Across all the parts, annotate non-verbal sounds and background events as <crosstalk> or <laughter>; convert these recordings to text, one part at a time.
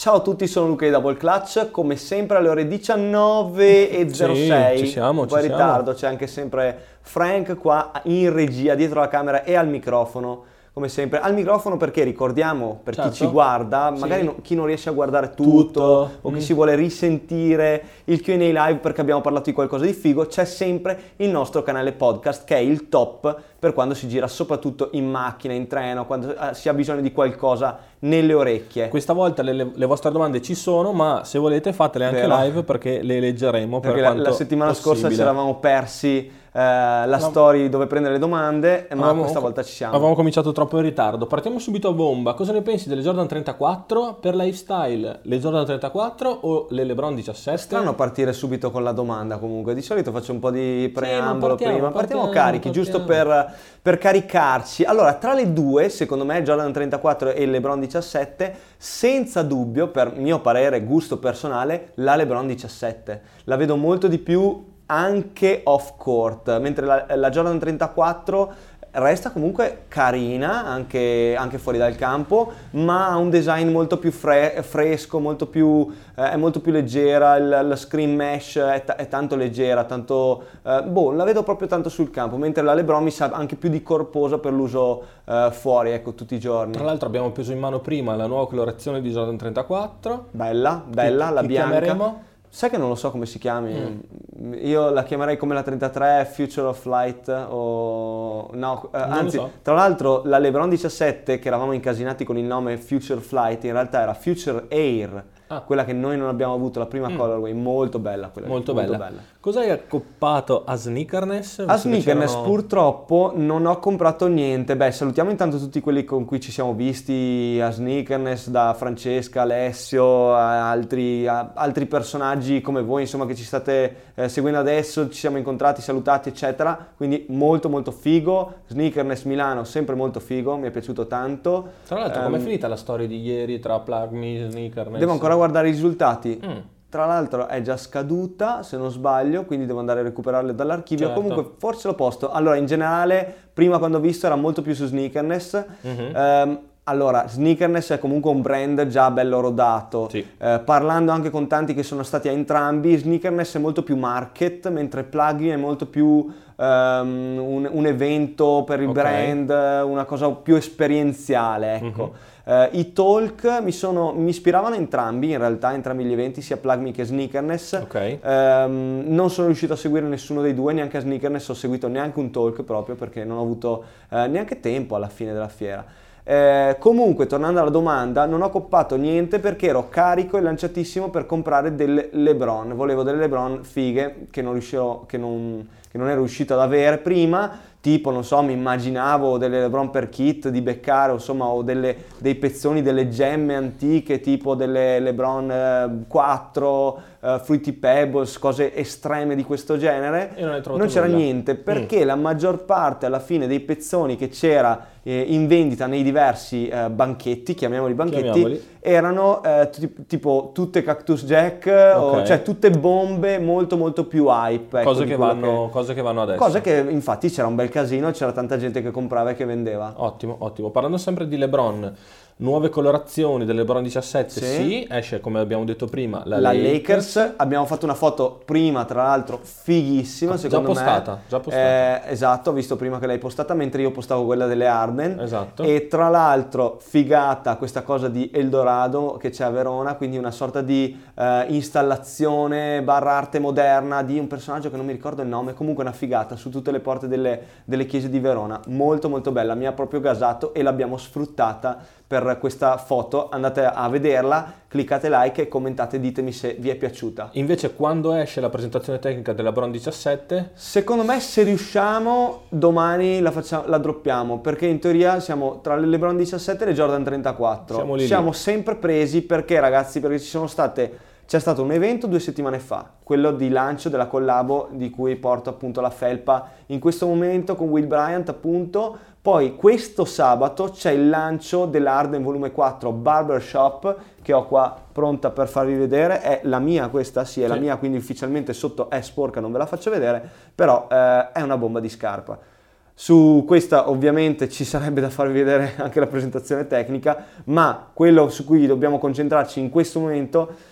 Ciao a tutti, sono Luca di Double Clutch, come sempre alle ore 19.06, Sì, ci siamo, un po' in siamo. ritardo, c'è anche sempre Frank qua in regia, dietro la camera e al microfono, come sempre. Al microfono perché ricordiamo, per chi Certo. ci guarda, Sì. magari no- chi non riesce a guardare tutto, Tutto. o chi Mm. si vuole risentire il Q&A live perché abbiamo parlato di qualcosa di figo, c'è sempre il nostro canale podcast che è il top per quando si gira soprattutto in macchina, in treno, quando eh, si ha bisogno di qualcosa nelle orecchie. Questa volta le, le- le vostre domande ci sono, ma se volete fatele anche Vero. live perché le leggeremo per Perché la, quanto la settimana scorsa ci possibile. eravamo persi eh, la story dove prendere le domande, ma Avevamo- questa volta ci siamo. Avevamo cominciato troppo in ritardo. Partiamo subito a bomba. Cosa ne pensi delle Jordan 34 per lifestyle? Le Jordan 34 o le LeBron 17? Strano partire subito con la domanda comunque, di solito faccio un po' di preambolo partiamo, prima, partiamo, partiamo, carichi, giusto partiamo. per, per caricarci. Allora, tra le due, secondo me, Jordan 34 e LeBron 17, senza dubbio, per mio parere, gusto personale, la LeBron 17. La vedo molto di più anche off court, mentre la, la Jordan 34 resta comunque carina anche, anche fuori dal campo, ma ha un design molto più fre- fresco, molto più, eh, è molto più leggera, il, la screen mesh è, ta- è tanto leggera, tanto, eh, boh, la vedo proprio tanto sul campo, mentre la LeBron mi sa anche più di corposa per l'uso eh, fuori, ecco, tutti i giorni. Tra l'altro abbiamo preso in mano prima la nuova colorazione di Jordan 34. Bella, bella, Che- la che bianca. chiameremo? Sai che non lo so come si chiami? Mm. Io la chiamerei come la 33 Future of Light o... No, eh, anzi, so. tra l'altro la LeBron 17 che eravamo incasinati con il nome Future Flight in realtà era Future Air, Ah. quella che noi non abbiamo avuto, la prima Mm. colorway, molto bella quella. lì, Molto bella. Cosa hai accoppato a Sneakerness? A Sneakerness purtroppo non ho comprato niente. Beh, salutiamo intanto tutti quelli con cui ci siamo visti a Sneakerness, da Francesca, Alessio, altri, altri personaggi come voi, insomma, che ci state eh, seguendo adesso, ci siamo incontrati, salutati, eccetera. Quindi molto molto figo. Sneakerness Milano, sempre molto figo, mi è piaciuto tanto. Tra l'altro, com'è Ehm, finita la storia di ieri tra Plug Me e Sneakerness? Devo ancora guardare i risultati. Mm. Tra l'altro è già scaduta, se non sbaglio, quindi devo andare a recuperarle dall'archivio. Certo. Comunque forse l'ho posto. Allora, in generale, prima quando ho visto era molto più su Sneakerness. Mhm. Ehm, allora, Sneakerness è comunque un brand già bello rodato. Sì. Eh, parlando anche con tanti che sono stati a entrambi, Sneakerness è molto più market, mentre Plugin è molto più ehm, un, un evento per il Ok. brand, una cosa più esperienziale, ecco. Mhm. Eh, I talk mi, sono- mi ispiravano entrambi, in realtà, entrambi gli eventi, sia Plugme che Sneakerness. Ok. Ehm, non sono riuscito a seguire nessuno dei due, neanche a Sneakerness ho seguito neanche un talk proprio perché non ho avuto eh, neanche tempo alla fine della fiera. Eh, comunque, tornando alla domanda, non ho coppato niente perché ero carico e lanciatissimo per comprare delle LeBron. Volevo delle LeBron fighe che non, riuscirò, che non, che non ero riuscito ad avere prima. Tipo, non so, mi immaginavo delle LeBron per kit di beccare, insomma, o delle- dei pezzoni, delle gemme antiche, tipo delle LeBron eh, 4, eh, Fruity Pebbles, cose estreme di questo genere. E non Non c'era nulla. niente perché la maggior parte alla fine dei pezzoni che c'era eh, in vendita nei diversi eh, banchetti, chiamiamoli banchetti, Chiamiamoli. erano eh, ti- tipo tutte Cactus Jack, o, Ok. cioè tutte bombe molto molto più hype. ecco, cose, che vanno, cose che vanno adesso. Cose che infatti c'era un bel casino, c'era tanta gente che comprava e che vendeva. Ottimo, ottimo. Parlando sempre di LeBron, nuove colorazioni del LeBron 17, Sì. sì, esce come abbiamo detto prima la, La, Lakers. abbiamo fatto una foto prima, tra l'altro, fighissima, Già secondo postata, me. già postata. Eh, esatto, ho visto prima che l'hai postata, mentre io postavo quella delle Arden. Esatto. E tra l'altro, figata questa cosa di Eldorado che c'è a Verona, quindi una sorta di eh, installazione barra arte moderna di un personaggio che non mi ricordo il nome, comunque una figata su tutte le porte delle, delle chiese di Verona. Molto molto bella, mi ha proprio gasato e l'abbiamo sfruttata per questa foto. Andate a vederla, cliccate like e commentate, ditemi se vi è piaciuta. Invece quando esce la presentazione tecnica della LeBron 17, Secondo me se riusciamo domani la, facciamo, la droppiamo perché in teoria siamo tra le LeBron 17 e le Jordan 34. Siamo lì lì. Siamo sempre presi perché ragazzi perché ci sono state c'è stato un evento due settimane fa, quello di lancio della collabo di cui porto appunto la felpa in questo momento con Will Bryant appunto. Poi questo sabato c'è il lancio dell'Arden Volume 4 Barbershop che ho qua pronta per farvi vedere. È la mia questa, sì è la Sì. mia, quindi ufficialmente sotto è sporca, non ve la faccio vedere, però eh, è una bomba di scarpa. Su questa ovviamente ci sarebbe da farvi vedere <laughs> anche la presentazione tecnica, ma quello su cui dobbiamo concentrarci in questo momento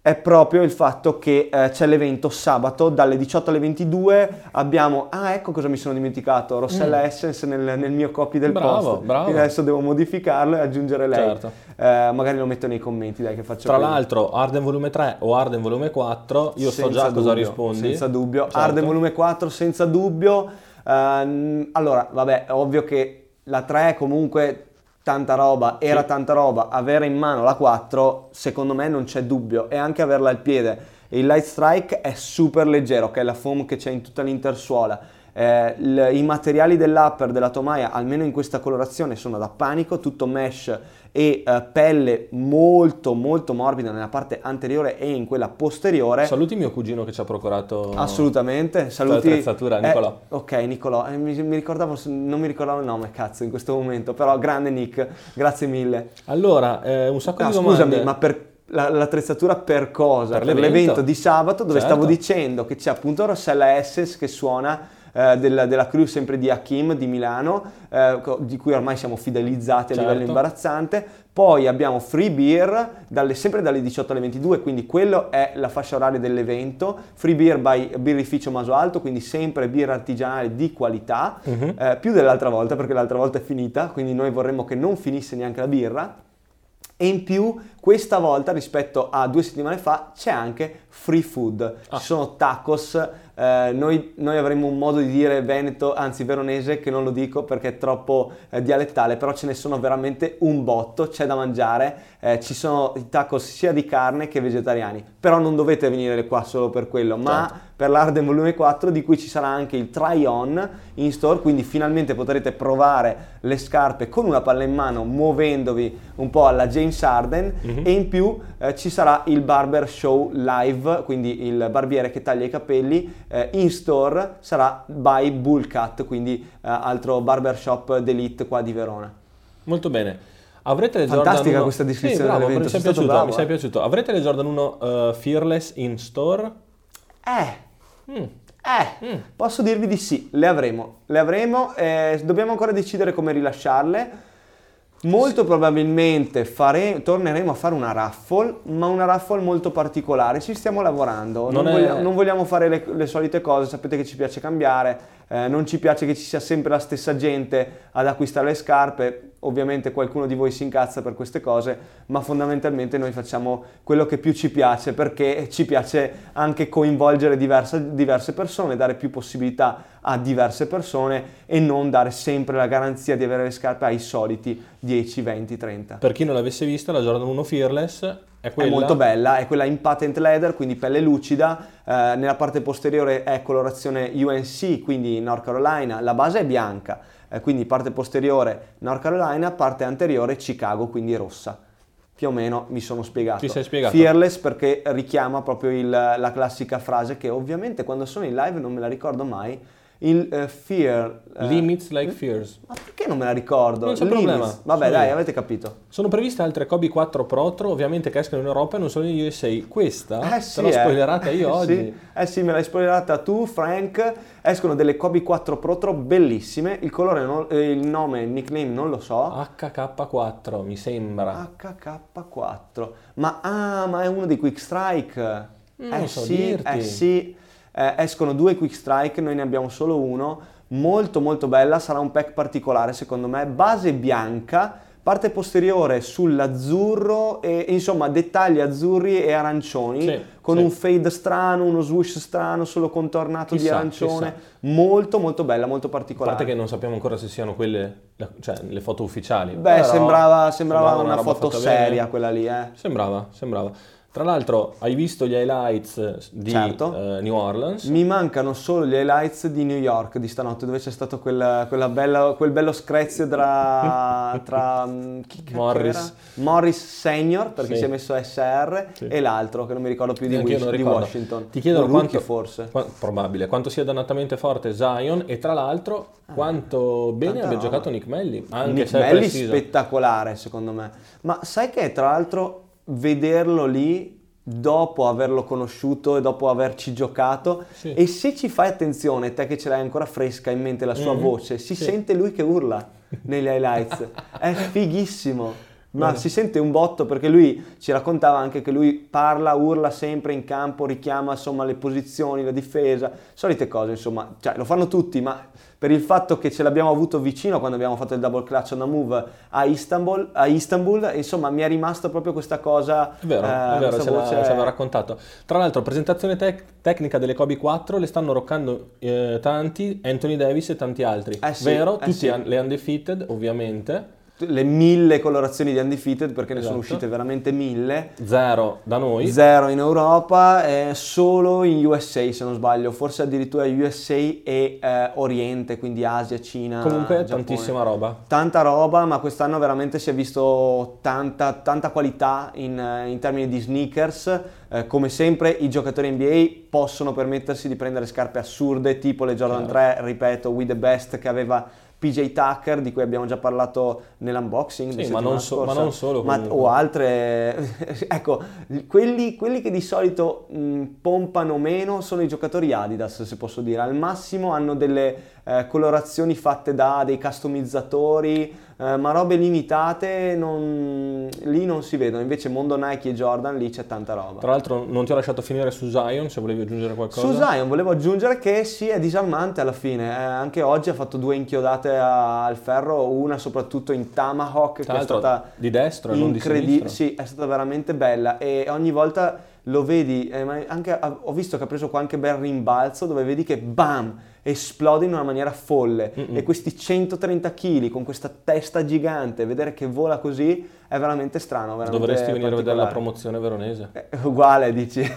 è proprio il fatto che eh, c'è l'evento sabato dalle 18 alle 22 abbiamo ah ecco cosa mi sono dimenticato Rossella mm. Essence nel, nel, mio copy del bravo, post bravo. quindi adesso devo modificarlo e aggiungere lei certo. eh, magari lo metto nei commenti dai che faccio tra prima. l'altro Arden volume 3 o Arden volume 4 io senza so già dubbio, cosa rispondi senza dubbio certo. Arden volume 4 senza dubbio Uh, allora, vabbè, è ovvio che la 3 comunque tanta roba, era sì. tanta roba, avere in mano la 4 secondo me non c'è dubbio e anche averla al piede. Il Light Strike è super leggero, che è la foam che c'è in tutta l'intersuola eh, l- I materiali dell'upper della tomaia, almeno in questa colorazione, sono da panico, tutto mesh e eh, pelle molto molto morbida nella parte anteriore e in quella posteriore. Saluti mio cugino che ci ha procurato Assolutamente, saluti l'attrezzatura, Nicolò. Eh, ok, Nicolò, eh, mi, mi ricordavo, non mi ricordavo il nome, cazzo, in questo momento, però grande Nick, grazie mille. Allora, eh, un sacco no, di domande. Scusami, ma per l'attrezzatura per cosa? Per, per l'evento. l'evento. di sabato dove certo. stavo dicendo che c'è appunto Rossella Esses che suona eh, della, della, crew sempre di Hakim di Milano, eh, di cui ormai siamo fidelizzati a certo. livello imbarazzante. Poi abbiamo Free Beer, dalle, sempre dalle 18 alle 22, quindi quello è la fascia oraria dell'evento. Free Beer by Birrificio Maso Alto, quindi sempre birra artigianale di qualità, uh-huh. eh, più dell'altra volta perché l'altra volta è finita, quindi noi vorremmo che non finisse neanche la birra. E in più questa volta rispetto a due settimane fa c'è anche free food, ah. ci sono tacos eh, noi, noi, avremmo un modo di dire veneto, anzi veronese, che non lo dico perché è troppo eh, dialettale, però ce ne sono veramente un botto, c'è da mangiare, eh, ci sono i tacos sia di carne che vegetariani, però non dovete venire qua solo per quello, certo. Per l'Arden Volume 4 di cui ci sarà anche il try on in store, quindi finalmente potrete provare le scarpe con una palla in mano muovendovi un po' alla James Arden mm-hmm. e in più eh, ci sarà il barber show live, quindi il barbiere che taglia i capelli eh, in store sarà by Bullcat, quindi eh, altro barbershop d'elite qua di Verona. Molto bene. Avrete le Fantastica Jordan 1... questa descrizione sì, bravo, mi sei, piaciuto, bravo, mi sei piaciuto. Avrete le Jordan 1 uh, eh, Fearless in store? Eh. Mm. Eh, mm. posso dirvi di sì, le avremo, le avremo, eh, dobbiamo ancora decidere come rilasciarle. Molto probabilmente fare, torneremo a fare una raffle, ma una raffle molto particolare. Ci stiamo lavorando. Non, non, è... vogliamo, non vogliamo, fare le, le, solite cose, sapete che ci piace cambiare, eh, non ci piace che ci sia sempre la stessa gente ad acquistare le scarpe ovviamente qualcuno di voi si incazza per queste cose, ma fondamentalmente noi facciamo quello che più ci piace perché ci piace anche coinvolgere diverse, diverse persone, dare più possibilità a diverse persone e non dare sempre la garanzia di avere le scarpe ai soliti 10, 20, 30. Per chi non l'avesse vista, la Jordan 1 Fearless è, è molto bella, è quella in patent leather, quindi pelle lucida, eh, nella parte posteriore è colorazione UNC, quindi North Carolina, la base è bianca eh, quindi parte posteriore North Carolina, parte anteriore Chicago, quindi rossa. Più o meno mi sono spiegato. Ti sei spiegato. Fearless perché richiama proprio il, la classica frase che ovviamente quando sono in live non me la ricordo mai, il uh, fear. Uh, Limits like fears. Ma perché non me la ricordo? Non c'è Limits. problema. Vabbè, Sono dai, io. avete capito. Sono previste altre Kobe 4 Protro, ovviamente che escono in Europa e non solo in USA. Questa eh sì, te l'ho eh. spoilerata io <laughs> eh oggi. Sì. Eh sì, me l'hai spoilerata tu, Frank. Escono delle Kobe 4 Protro bellissime. Il colore, non, eh, il nome, il nickname non lo so. HK4, mi sembra. HK4. Ma ah, ma è uno dei Quick Strike. Non eh so sì, dirti. eh sì. Eh, escono due Quick Strike, noi ne abbiamo solo uno molto molto bella, sarà un pack particolare secondo me, base bianca, parte posteriore sull'azzurro e insomma dettagli azzurri e arancioni sì, con sì. un fade strano, uno swoosh strano solo contornato chissà, di arancione, chissà. molto molto bella, molto A particolare. parte che non sappiamo ancora se siano quelle, cioè le foto ufficiali. Beh, sembrava, sembrava, sembrava una, foto seria bene. quella lì, eh. Sembrava, sembrava. Tra l'altro, hai visto gli highlights di Certo. eh, New Orleans? Mi mancano solo gli highlights di New York di stanotte, dove c'è stato quel, quella bella- quel bello screzio tra, <laughs> tra mm, Morris. Morris Senior, perché Sì. si è messo SR, Sì. e l'altro, che non mi ricordo più di, Wish- non di ricordo. Washington. Ti rookie quanto- forse. Qua- probabile, quanto sia dannatamente forte Zion e tra l'altro quanto bene Ah, abbia giocato Nick Melli, anche Nick se Melli spettacolare secondo me. Ma sai che tra l'altro vederlo lì dopo averlo conosciuto e dopo averci giocato Sì. e se ci fai attenzione, te che ce l'hai ancora fresca in mente la sua Mhm. voce, si Sì. sente lui che urla negli highlights, è fighissimo. Ma Bene. si sente un botto perché lui ci raccontava anche che lui parla, urla sempre in campo, richiama insomma le posizioni, la difesa, solite cose insomma, cioè lo fanno tutti, ma per il fatto che ce l'abbiamo avuto vicino quando abbiamo fatto il double clutch on a move a Istanbul, a Istanbul insomma mi è rimasta proprio questa cosa, È vero, eh, è vero, ce voce- ce l'ha raccontato. Tra l'altro, presentazione tec- tecnica delle Kobe 4 le stanno roccando eh, tanti, Anthony Davis e tanti altri. Eh sì, vero, eh tutti sì. un- le undefeated, ovviamente. Le mille colorazioni di Undefeated perché ne sono Esatto. uscite veramente mille. Zero da noi. Zero in Europa, eh, solo in USA se non sbaglio, forse addirittura USA e eh, Oriente, quindi Asia, Cina. Comunque, Giappone. tantissima roba. Tanta roba, ma quest'anno veramente si è visto tanta, tanta qualità in, eh, in termini di sneakers. Eh, come sempre i giocatori NBA possono permettersi di prendere scarpe assurde, tipo le Jordan Chiaro. 3, ripeto, We The Best che aveva PJ Tucker, di cui abbiamo già parlato nell'unboxing. Sì, ma non so- ma non solo, Ma- o altre, <laughs> ecco, quelli, quelli che di solito mh, pompano meno sono i giocatori Adidas, se posso dire. Al massimo hanno delle eh, colorazioni fatte da dei customizzatori, eh, ma robe limitate non- lì non si vedono. Invece mondo Nike e Jordan lì c'è tanta roba. Tra l'altro, non ti ho lasciato finire su Zion, se volevi aggiungere qualcosa. Su Zion volevo aggiungere che sì, è disarmante alla fine. Eh, anche oggi ha fatto due inchiodate a- al ferro, una soprattutto in Tomahawk, che Tra è l'altro, stata di destra e non di sinistra. Sì, è stata veramente bella e ogni volta lo vedi, eh, ma anche, ho visto che ha preso qualche bel rimbalzo dove vedi che bam! esplode in una maniera folle Mm-mm. e questi 130 kg con questa testa gigante, vedere che vola così è veramente strano. Veramente Dovresti venire a vedere la promozione veronese. Eh, Uguale, dici. <laughs>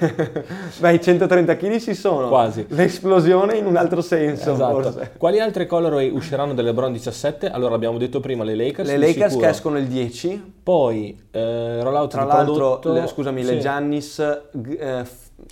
Beh, i 130 kg ci sono. Quasi. L'esplosione in un altro senso, Esatto. forse. Quali altre colorway usciranno delle LeBron 17? Allora, abbiamo detto prima le Lakers. Le Lakers sicuro. che escono il 10. Poi, eh, rollout Tra l'altro, prodotto. le- scusami, le Sì. Giannis, g- eh,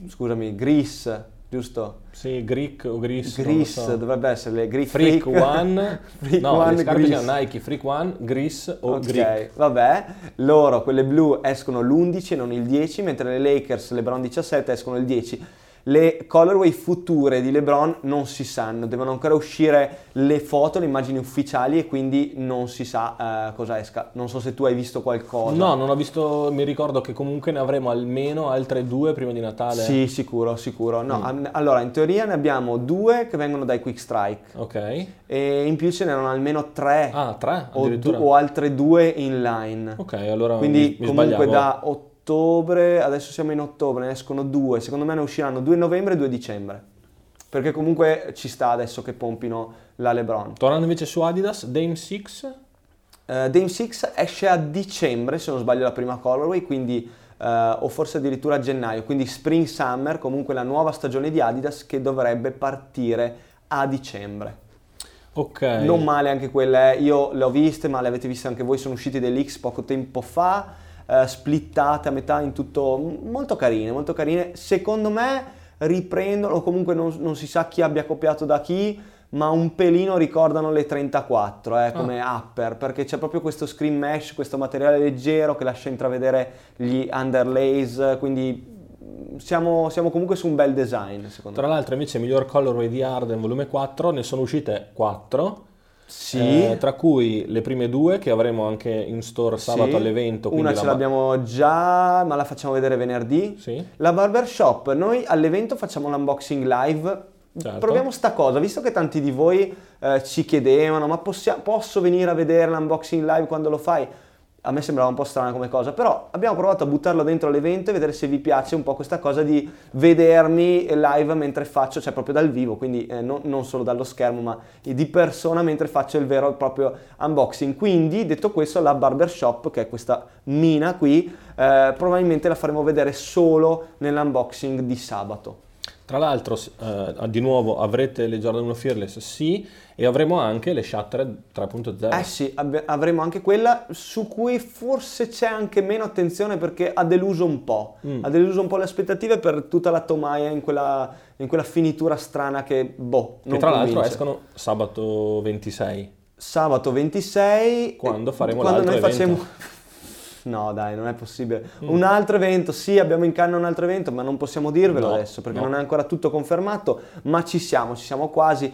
scusami, Gris, giusto? Sì, Greek o Gris. Gris, so. dovrebbe essere le Greek Freak, Freak. One. <laughs> Freak no, One, le scarpe Gris. Nike Freak One, Gris o Ok, Greek. vabbè, loro, quelle blu, escono l'11 e non il 10, mentre le Lakers, LeBron 17, escono il 10. Le colorway future di LeBron non si sanno, devono ancora uscire le foto, le immagini ufficiali e quindi non si sa eh, cosa esca. Non so se tu hai visto qualcosa. No, non ho visto, mi ricordo che comunque ne avremo almeno altre due prima di Natale. Sì, sicuro, sicuro. No, Mm. am- allora, in teoria ne abbiamo due che vengono dai Quick Strike Ok. e in più ce n'erano almeno tre Ah, tre o, du- o altre due in line. Ok, allora Quindi mi, mi comunque sbagliavo. da ottobre, adesso siamo in ottobre, ne escono due, secondo me ne usciranno 2 novembre e 2 dicembre. Perché comunque ci sta adesso che pompino la LeBron. Tornando invece su Adidas, Dame 6. Eh, Dame 6 esce a dicembre, se non sbaglio la prima colorway, quindi eh, o forse addirittura a gennaio, quindi spring summer, comunque la nuova stagione di Adidas che dovrebbe partire a dicembre. Ok. Non male anche quelle, eh. io le ho viste, ma le avete viste anche voi, sono usciti leaks poco tempo fa, eh, splittate a metà in tutto, molto carine, molto carine. Secondo me riprendono, o comunque non, non si sa chi abbia copiato da chi, ma un pelino ricordano le 34 eh, come upper, perché c'è proprio questo screen mesh, questo materiale leggero che lascia intravedere gli underlays, quindi mm, siamo, siamo comunque su un bel design secondo Tra me. l'altro invece miglior colorway di Arden volume 4, ne sono uscite 4. Sì. tra cui le prime due che avremo anche in store sabato Sì, all'evento. Una la ce ba- l'abbiamo già, ma la facciamo vedere venerdì. Sì. La barbershop, noi all'evento facciamo l'unboxing live. Certo. Proviamo sta cosa, visto che tanti di voi eh, ci chiedevano, ma possia- posso venire a vedere l'unboxing live quando lo fai? A me sembrava un po' strana come cosa, però abbiamo provato a buttarlo dentro l'evento e vedere se vi piace un po' questa cosa di vedermi live mentre faccio, cioè proprio dal vivo, quindi eh, non, non solo dallo schermo, ma di persona mentre faccio il vero e proprio unboxing. Quindi, detto questo, la barbershop, che è questa mina qui, eh, probabilmente la faremo vedere solo nell'unboxing di sabato. Tra l'altro, eh, di nuovo avrete le Jordan 1 Fearless, sì, e avremo anche le Shattered 3.0. Eh sì, abbi- avremo anche quella su cui forse c'è anche meno attenzione perché ha deluso un po', Mm. ha deluso un po' le aspettative per tutta la tomaia in quella, in quella finitura strana che, boh, che non tra l'altro convince. escono sabato 26. Sabato 26, Quando faremo quando l'altro noi evento. facciamo <laughs> no dai, non è possibile. Un altro evento, sì, abbiamo in canna un altro evento, ma non possiamo dirvelo No, adesso perché no. non è ancora tutto confermato, ma ci siamo, ci siamo quasi.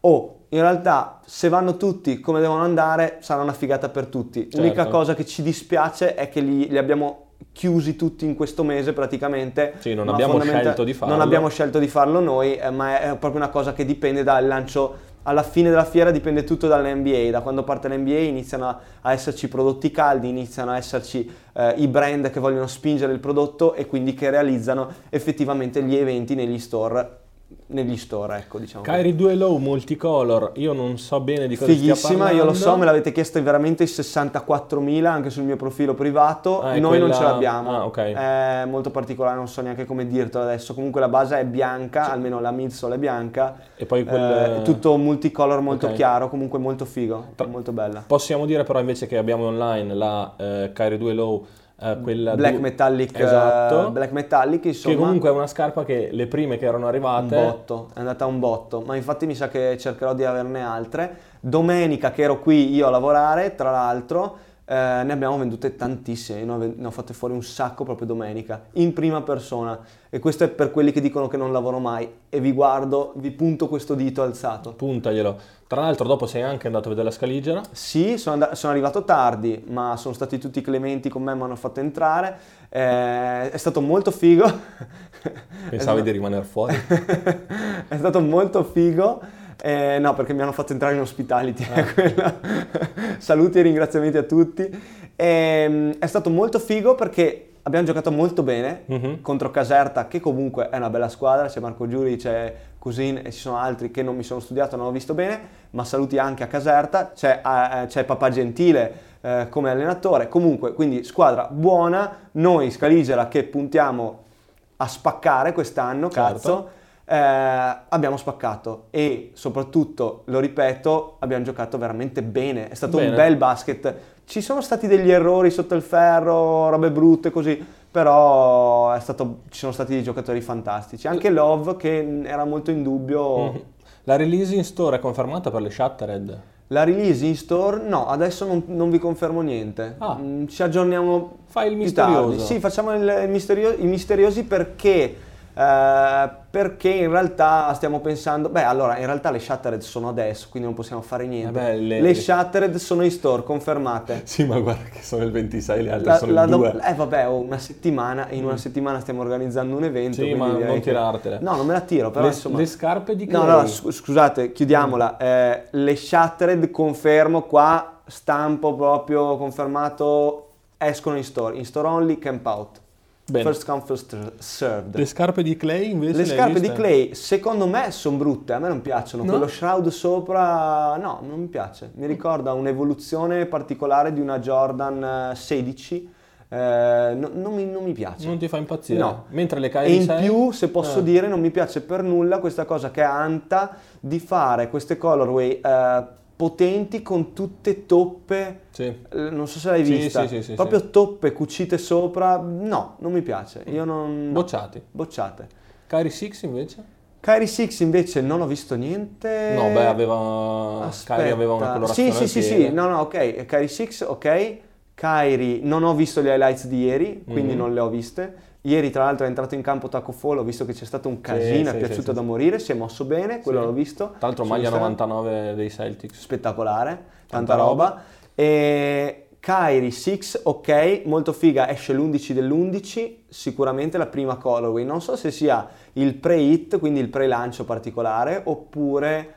Oh, in realtà se vanno tutti come devono andare sarà una figata per tutti. L'unica Certo. cosa che ci dispiace è che li, li abbiamo chiusi tutti in questo mese praticamente. Sì, non abbiamo scelto di farlo. Non abbiamo scelto di farlo noi, eh, ma è, è proprio una cosa che dipende dal lancio. Alla fine della fiera dipende tutto dall'NBA, da quando parte l'NBA iniziano a, a esserci prodotti caldi, iniziano a esserci eh, i brand che vogliono spingere il prodotto e quindi che realizzano effettivamente gli eventi negli store, negli store ecco diciamo. Kyrie 2 Low multicolor, io non so bene di cosa stia Fighissima, io lo so, parlando. me l'avete chiesto veramente i 64.000 anche sul mio profilo privato, Ah, noi non quella- ce l'abbiamo, ah, ok. è molto particolare, non so neanche come dirtelo adesso, comunque la base è bianca, almeno la midsole è bianca, E poi quel... eh, tutto multicolor molto Ok. chiaro, comunque molto figo, Tra- molto bella. Possiamo dire però invece che abbiamo online la eh, Kyrie 2 Low, eh, quella Black du- Metallic, eh, Esatto. Black Metallic insomma, che comunque è una scarpa che le prime che erano un arrivate... botto, è andata un botto, ma infatti mi sa che cercherò di averne altre. Domenica che ero qui io a lavorare, tra l'altro, eh, ne abbiamo vendute tantissime, ne ho, fatte fuori un sacco proprio domenica, in prima persona. E questo è per quelli che dicono che non lavoro mai. E vi guardo, vi punto questo dito alzato. Puntaglielo. Tra l'altro dopo sei anche andato a vedere la scaligera. Sì, sono, and- sono arrivato tardi, ma sono stati tutti clementi con me, mi hanno fatto entrare. Eh, è stato molto figo. Pensavi È di rimanere fuori. <laughs> è stato molto figo. Eh, no, perché mi hanno fatto entrare in hospitality. Ah. quella. <laughs> Saluti e ringraziamenti a tutti. Ehm, è stato molto figo perché abbiamo giocato molto bene Mhm. contro Caserta, che comunque è una bella squadra. C'è Marco Giuri, c'è Cusin e ci sono altri che non mi sono studiato, non ho visto bene. Ma saluti anche a Caserta. C'è, eh, c'è Papà Gentile eh, come allenatore. Comunque, quindi squadra buona. Noi, Scaligera, che puntiamo a spaccare quest'anno, Certo. cazzo. Eh, abbiamo spaccato e soprattutto, lo ripeto, abbiamo giocato veramente bene. È stato Bene. un bel basket. Ci sono stati degli errori sotto il ferro, robe brutte così, però è stato- ci sono stati dei giocatori fantastici. Anche Love che era molto in dubbio. Mhm. La release in store è confermata per le Shattered. La release in store? No, adesso non, non vi confermo niente. Ah. Mm, ci aggiorniamo Fai il misterioso. tardi. Sì, facciamo il misterio- i misteriosi perché, eh, perché in realtà stiamo pensando, beh allora in realtà le Shattered sono adesso, quindi non possiamo fare niente. Eh beh, le- le, Shattered sono in store, confermate. <laughs> Sì, ma guarda che sono il 26, le altre La- sono la il do- 2. eh vabbè, oh, una settimana, in una settimana stiamo organizzando un evento. Mm. Sì, ma non che- tirartele. No, non me la tiro, però le, insomma... le scarpe di No, Clay. no, scu- scusate, chiudiamola. Eh, le Shattered confermo qua, stampo proprio confermato, escono in store, in store only, camp out. Bene. First come, first served. Le scarpe di Clay invece Le scarpe di? Clay, secondo me, sono brutte, a me non piacciono. No? Quello shroud sopra, no, non mi piace. Mi ricorda un'evoluzione particolare di una Jordan eh, 16. eh, no- non, mi, non mi piace. Non ti fa impazzire. No. Mentre le E Kyrie in 6 più, se posso Eh. dire, non mi piace per nulla questa cosa che ha Anta di fare queste colorway eh, potenti con tutte toppe. Sì. eh, Non so se l'hai Sì, vista, sì, proprio toppe cucite sopra. No, non mi piace. Io non. no. Bocciati. Bocciate. Kyrie 6 invece? Kyrie 6 invece non ho visto niente. No, beh, aveva. Kyrie aveva una colorazione Sì, sì, sì, sì, no, no, ok. Kyrie 6, ok. Kyrie, non ho visto gli highlights di ieri, quindi Mhm. non le ho viste. Ieri, tra l'altro, è entrato in campo Taco Fall, ho visto che c'è stato un casino, sì, è piaciuto da morire, si è mosso bene, quello l'ho visto. Tra l'altro maglia Instagram. 99 dei Celtics. Spettacolare, Tanta tanta, roba. E Kyrie 6, ok, molto figa, esce l'11 dell'11, sicuramente la prima colorway. Non so se sia il pre-hit, quindi il pre-lancio particolare, oppure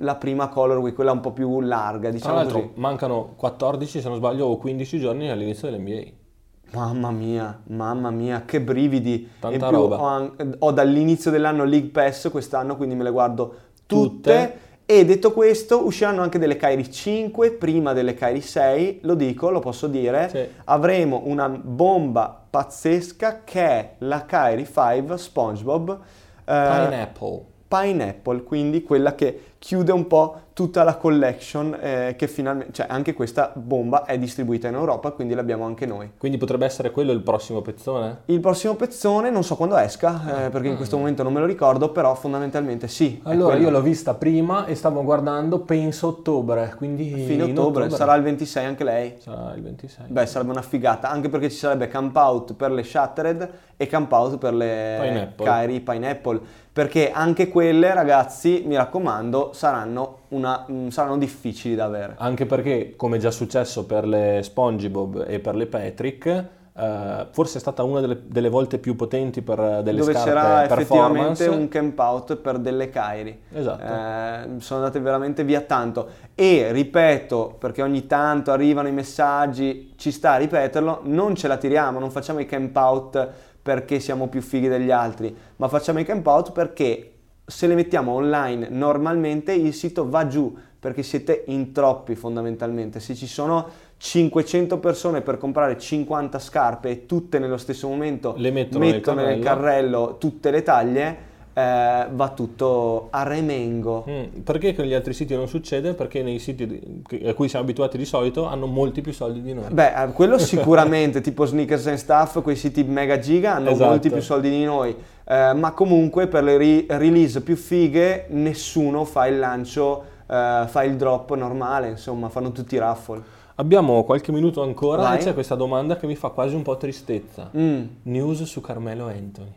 la prima colorway, quella un po' più larga, Tra diciamo l'altro così. mancano 14, se non sbaglio, o 15 giorni all'inizio dell'NBA. Mamma mia, mamma mia, che brividi. Tanta più roba. Ho, an- ho dall'inizio dell'anno League Pass quest'anno, quindi me le guardo tutte. Tutte. E detto questo, usciranno anche delle Kairi 5 prima delle Kairi 6, lo dico, lo posso dire. Sì. Avremo una bomba pazzesca che è la Kairi 5 SpongeBob. eh, Pineapple. Pineapple, quindi quella che chiude un po' tutta la collection eh, che finalmente, cioè anche questa bomba è distribuita in Europa, quindi l'abbiamo anche noi. Quindi potrebbe essere quello il prossimo pezzone? Il prossimo pezzone non so quando esca, eh, perché in questo momento non me lo ricordo, però fondamentalmente sì. Allora, io l'ho vista prima e stavo guardando, penso ottobre, quindi Fine in ottobre, sarà il 26 anche lei. Sarà il 26. Beh, sarebbe una figata, anche perché ci sarebbe Camp Out per le Shattered e Camp Out per le Pineapple. Kairi Pineapple, perché anche quelle, ragazzi, mi raccomando, saranno, una, mm, saranno difficili da avere. Anche perché, come già successo per le SpongeBob e per le Patrick, eh, forse è stata una delle, delle volte più potenti per eh, delle dove scarpe c'era effettivamente un camp out per delle Kairi. Esatto. Eh, sono andate veramente via tanto. E ripeto, perché ogni tanto arrivano i messaggi, ci sta a ripeterlo, non ce la tiriamo, non facciamo i camp out perché siamo più fighi degli altri, ma facciamo i camp out perché se le mettiamo online normalmente il sito va giù perché siete in troppi fondamentalmente. Se ci sono 500 persone per comprare 50 scarpe e tutte nello stesso momento Le mettono nel nel carrello. carrello tutte le taglie, eh, va tutto a remengo. Mm, perché con gli altri siti non succede? Perché nei siti a cui siamo abituati di solito hanno molti più soldi di noi. Beh, eh, quello <laughs> sicuramente, tipo Sneakers and Stuff, quei siti mega giga hanno Esatto. molti più soldi di noi, eh, ma comunque per le ri- release più fighe nessuno fa il lancio, eh, fa il drop normale, insomma, fanno tutti raffle. Abbiamo qualche minuto ancora Vai. e c'è questa domanda che mi fa quasi un po' tristezza. Mm, News su Carmelo Anthony.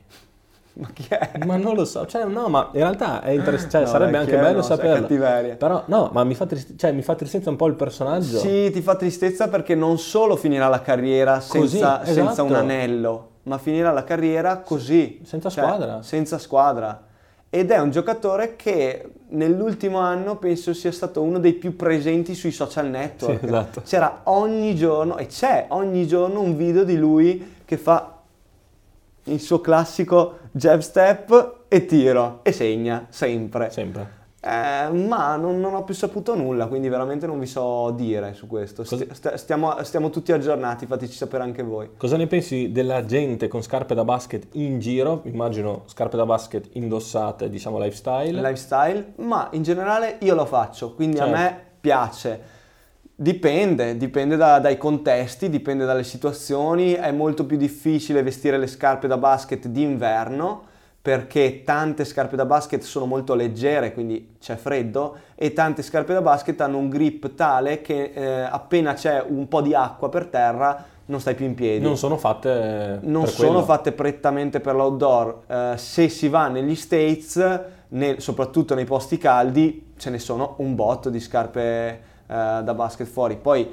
ma chi è? Ma non lo so, cioè no, ma in realtà è interess- cioè, No, sarebbe anche bello No, sai, saperlo. Però no, ma mi fa, trist- cioè, mi fa tristezza un po' il personaggio. Sì, ti fa tristezza perché non solo finirà la carriera senza, Così, senza esatto. un anello, ma finirà la carriera così. Senza Cioè, squadra. Senza squadra. Ed è un giocatore che nell'ultimo anno penso sia stato uno dei più presenti sui social network. Sì, esatto. C'era ogni giorno, e c'è ogni giorno un video di lui che fa il suo classico jab step e tiro e segna sempre. Sempre. Eh, ma non, non ho più saputo nulla, quindi veramente non vi so dire su questo. St- stiamo, stiamo tutti aggiornati, fateci sapere anche voi. Cosa ne pensi della gente con scarpe da basket in giro? Immagino scarpe da basket indossate, diciamo lifestyle. Lifestyle, ma in generale io lo faccio, quindi Certo. a me piace. Dipende, dipende da- dai contesti, dipende dalle situazioni. È molto più difficile vestire le scarpe da basket d'inverno perché tante scarpe da basket sono molto leggere, quindi c'è freddo, e tante scarpe da basket hanno un grip tale che eh, appena c'è un po' di acqua per terra non stai più in piedi. non sono fatte non sono quello. fatte prettamente per l'outdoor. Eh, se si va negli States, nel- soprattutto nei posti caldi, ce ne sono un botto di scarpe eh, da basket fuori. Poi,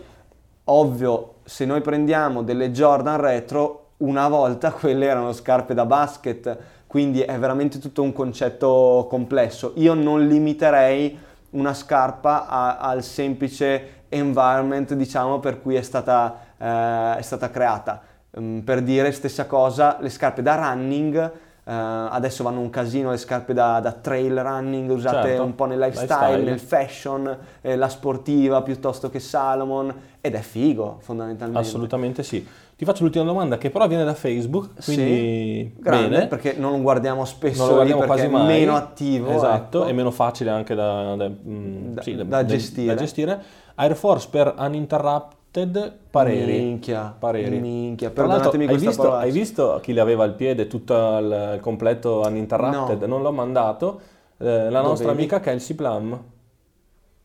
ovvio, se noi prendiamo delle Jordan retro, una volta <laughs> quelle erano scarpe da basket, quindi è veramente tutto un concetto complesso. Io non limiterei una scarpa a- al semplice environment, diciamo, per cui è stata, eh, è stata creata. Mm, per dire stessa cosa, le scarpe da running, eh, adesso vanno un casino le scarpe da, da trail running usate Certo, un po' nel lifestyle, lifestyle. nel fashion, eh, la sportiva piuttosto che Salomon ed è figo fondamentalmente. Assolutamente sì. Ti faccio l'ultima domanda che però viene da Facebook, Sì, quindi grande, bene. perché non lo guardiamo spesso non lo guardiamo quasi mai. meno attivo. Esatto, ecco. è meno facile anche da, da- mm, Da- sì, da gestire. da gestire. Air Force per Uninterrupted Pareri. Minchia, Pareri. minchia, perdonatemi hai questa visto, hai visto chi le aveva al piede tutto il, completo Uninterrupted? No. Non l'ho mandato. Eh, la nostra Dovevi? amica Kelsey Plum.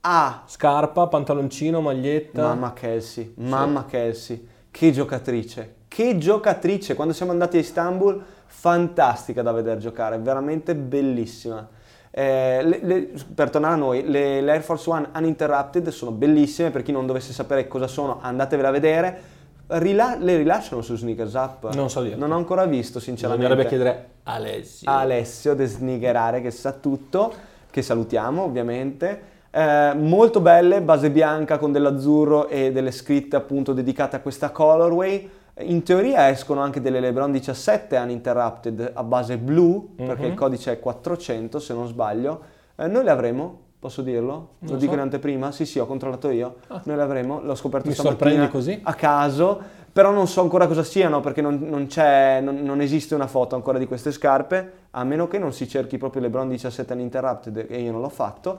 Ah, Scarpa, pantaloncino, maglietta. Mamma Kelsey, mamma Kelsey, che giocatrice, che giocatrice. Quando siamo andati a Istanbul, fantastica da vedere giocare, veramente bellissima. Eh, le- le- per tornare a noi, le, le Air Force One Uninterrupted sono bellissime, per chi non dovesse sapere cosa sono, andatevele a vedere. Rila- le rilasciano su Sneakers Up? Non so dirti. Non ho ancora visto, sinceramente. Bisognerebbe chiedere a Alessio. Alessio De Snigherare che sa tutto, che salutiamo ovviamente. Eh, molto belle, base bianca con dell'azzurro e delle scritte appunto dedicate a questa colorway. In teoria escono anche delle LeBron 17 uninterrupted a base blu, perché Mhm. il codice è 400 se non sbaglio. Eh, noi le avremo, posso dirlo? Lo Non dico so. in anteprima? Sì, sì, ho controllato io. Ah. Noi le avremo, l'ho scoperto Mi stamattina così? a caso, però non so ancora cosa siano perché non, non c'è, non, non esiste una foto ancora di queste scarpe, a meno che non si cerchi proprio LeBron 17 uninterrupted e io non l'ho fatto.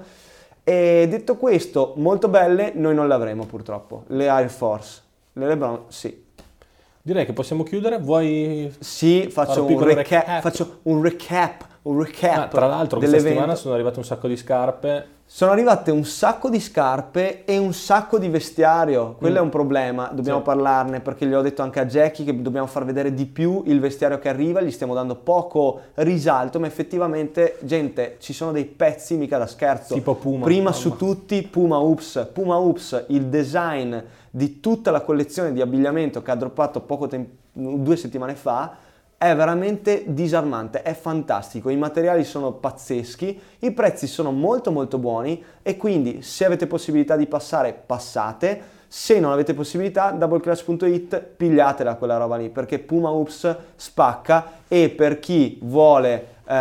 E detto questo, molto belle, noi non le avremo purtroppo. Le Air Force, le LeBron sì. Direi che possiamo chiudere. Vuoi Sì, faccio un un, recap, recap. faccio un recap, un recap Ah, tra l'altro questa settimana sono arrivate un sacco di scarpe. Sono arrivate un sacco di scarpe e un sacco di vestiario. Quello Mm. è un problema, dobbiamo Sì. parlarne perché gli ho detto anche a Jackie che dobbiamo far vedere di più il vestiario che arriva, gli stiamo dando poco risalto, ma effettivamente, gente, ci sono dei pezzi mica da scherzo. Tipo Puma. Prima Mamma. su tutti Puma Oops. Puma Oops, il design di tutta la collezione di abbigliamento che ha droppato poco tempo, due settimane fa, è veramente disarmante, è fantastico, i materiali sono pazzeschi, i prezzi sono molto molto buoni e quindi se avete possibilità di passare, passate, se non avete possibilità, doubleclass.it, pigliatela quella roba lì, perché Puma Oops spacca e per chi vuole eh,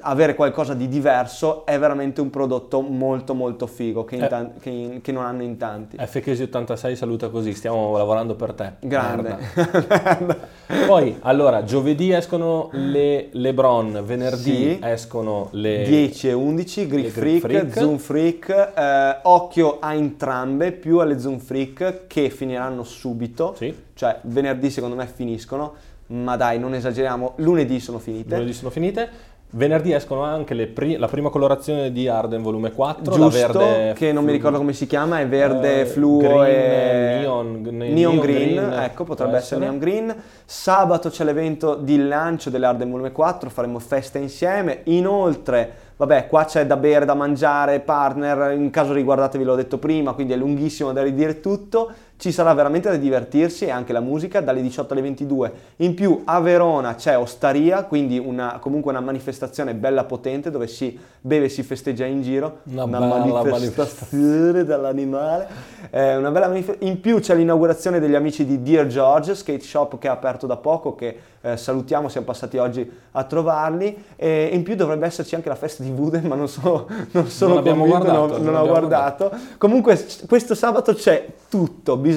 avere qualcosa di diverso è veramente un prodotto molto molto figo che, Eh. tan- che in- che non hanno in tanti. FKS86 saluta così, stiamo lavorando per te. Grande. <laughs> Poi, allora, giovedì escono le LeBron, venerdì Sì. escono le 10 e 11, Greek Freak, Freak. Zoom Freak, eh, occhio a entrambe, più alle Zoom Freak che finiranno subito, Sì, cioè venerdì secondo me finiscono, ma dai non esageriamo, lunedì sono finite. lunedì sono finite. Venerdì escono anche pri- la prima colorazione di Arden volume 4, Giusto, la verde che non mi ricordo come si chiama, è verde eh, fluo green, e neon, ne- neon neon green, green, ecco potrebbe essere essere. neon green. Sabato c'è l'evento di lancio dell'Arden Volume 4, faremo festa insieme. Inoltre, vabbè, qua c'è da bere, da mangiare, partner, in caso riguardatevi l'ho detto prima, quindi è lunghissimo da ridire tutto. Ci sarà veramente da divertirsi e anche la musica dalle 18 alle 22. In più a Verona c'è Ostaria, quindi una, comunque una manifestazione bella potente dove si beve e si festeggia in giro. Una bella manifestazione dall'animale. Eh, una bella manif- in più c'è l'inaugurazione degli amici di Dear George, skate shop che ha aperto da poco, che eh, salutiamo, siamo passati oggi a trovarli. E in più dovrebbe esserci anche la festa di Wooden, ma non sono, non sono abbiamo convinto, guardato, non, non non ho abbiamo guardato. Comunque questo sabato c'è tutto, bisogna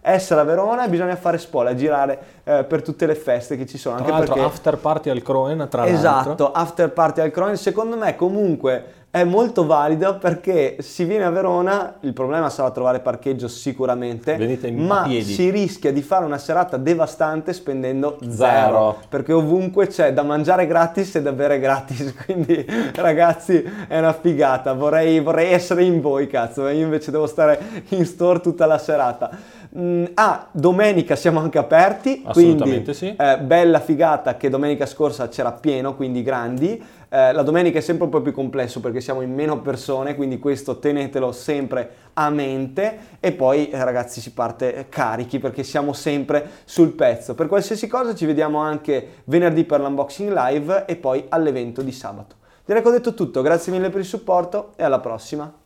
essere a Verona e bisogna fare spola, girare eh, per tutte le feste che ci sono. Tra Anche l'altro perché... after party al Croen, tra l'altro. Esatto, after party al Cronin, secondo me comunque è molto valido perché si viene a Verona, il problema sarà trovare parcheggio sicuramente, ma si rischia di fare una serata devastante spendendo zero, Zero. perché ovunque c'è da mangiare gratis e da bere gratis, <laughs> quindi ragazzi è una figata, vorrei, vorrei essere in voi cazzo, io invece devo stare in store tutta la serata. Mm, ah, domenica siamo anche aperti, Assolutamente quindi sì. eh, bella figata che domenica scorsa c'era pieno, quindi grandi. Eh, la domenica è sempre un po' più complesso perché siamo in meno persone, quindi questo tenetelo sempre a mente e poi eh, ragazzi si parte carichi perché siamo sempre sul pezzo. Per qualsiasi cosa ci vediamo anche venerdì per l'unboxing live e poi all'evento di sabato. Direi che ho detto tutto, grazie mille per il supporto e alla prossima.